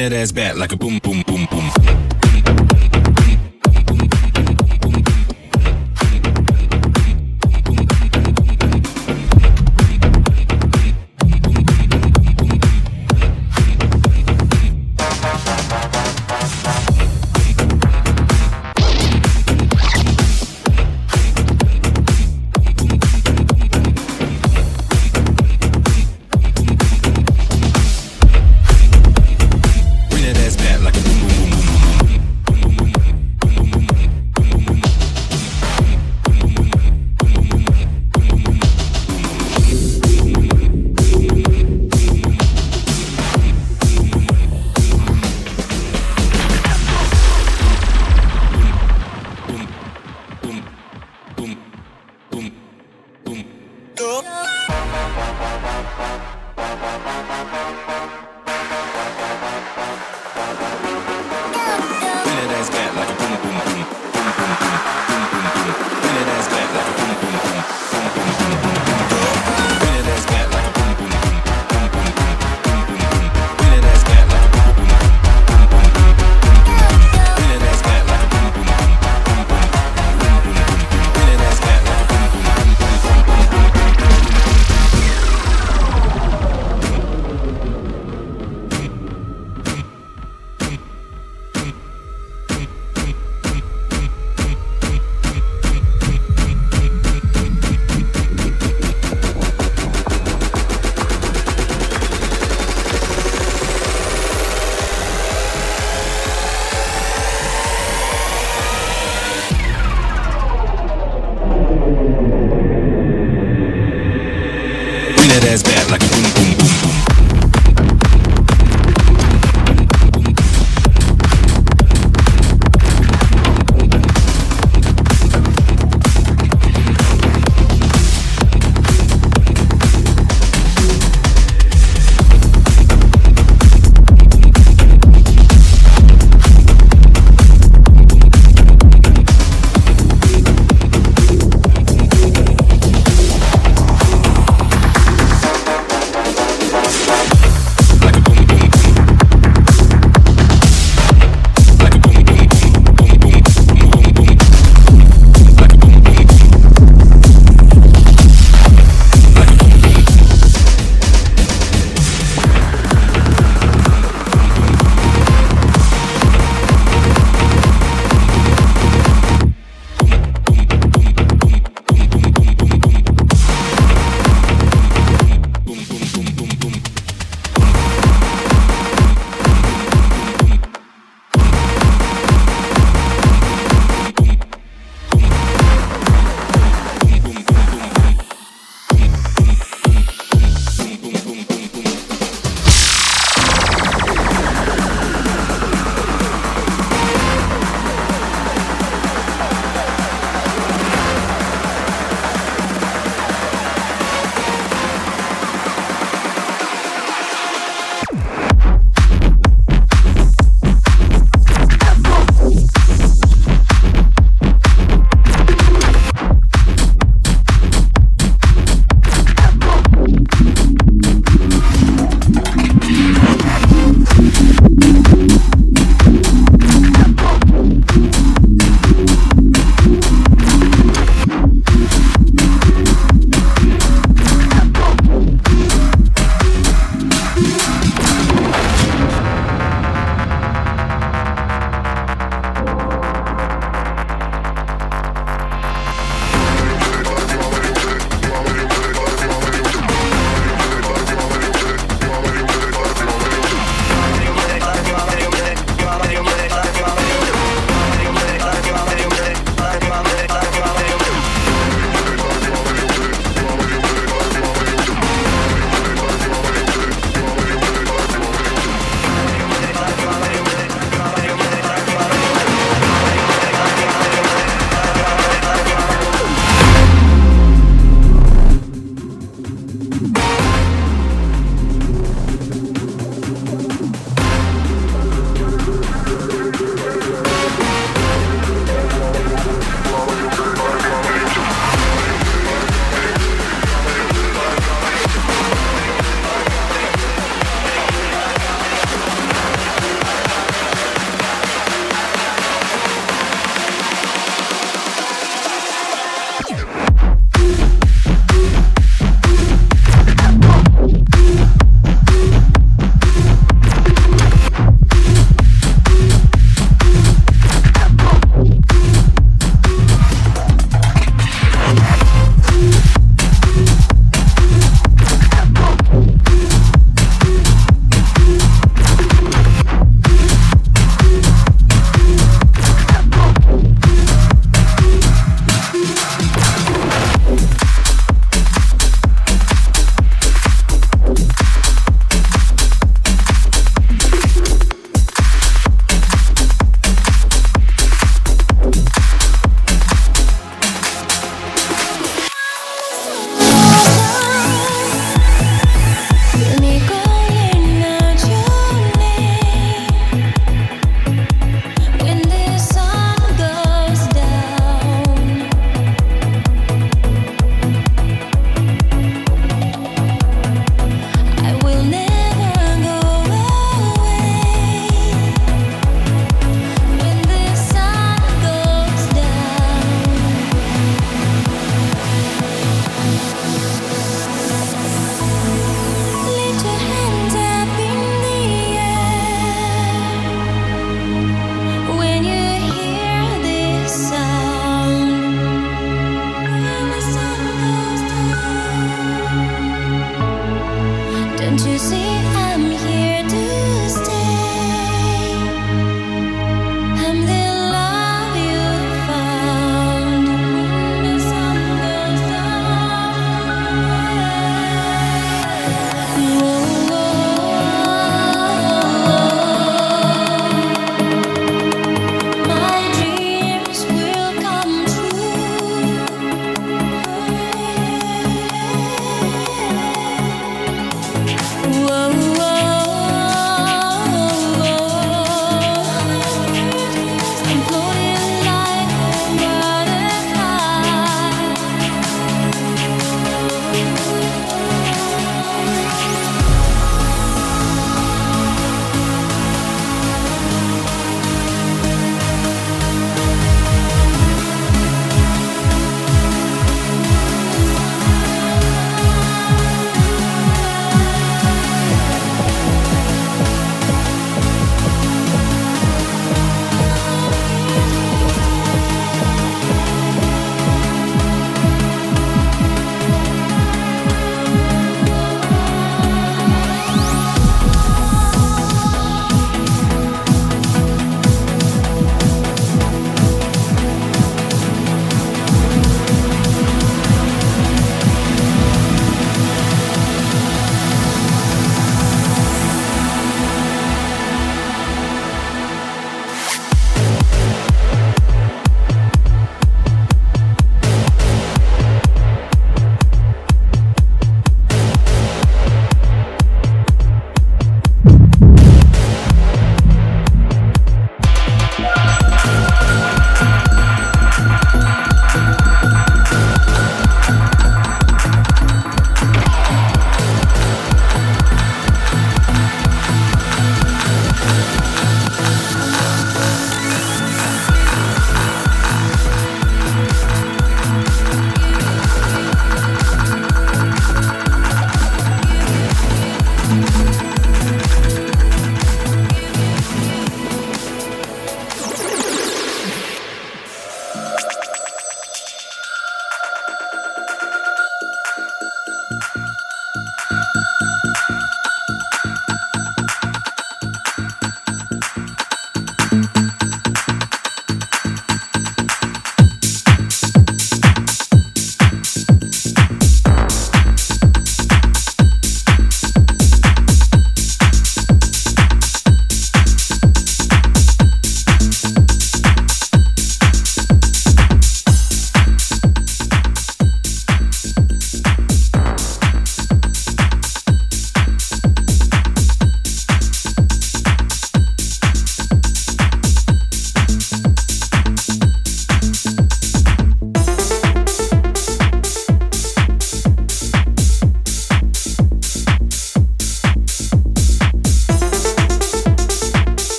that ass bad like a boom, boom.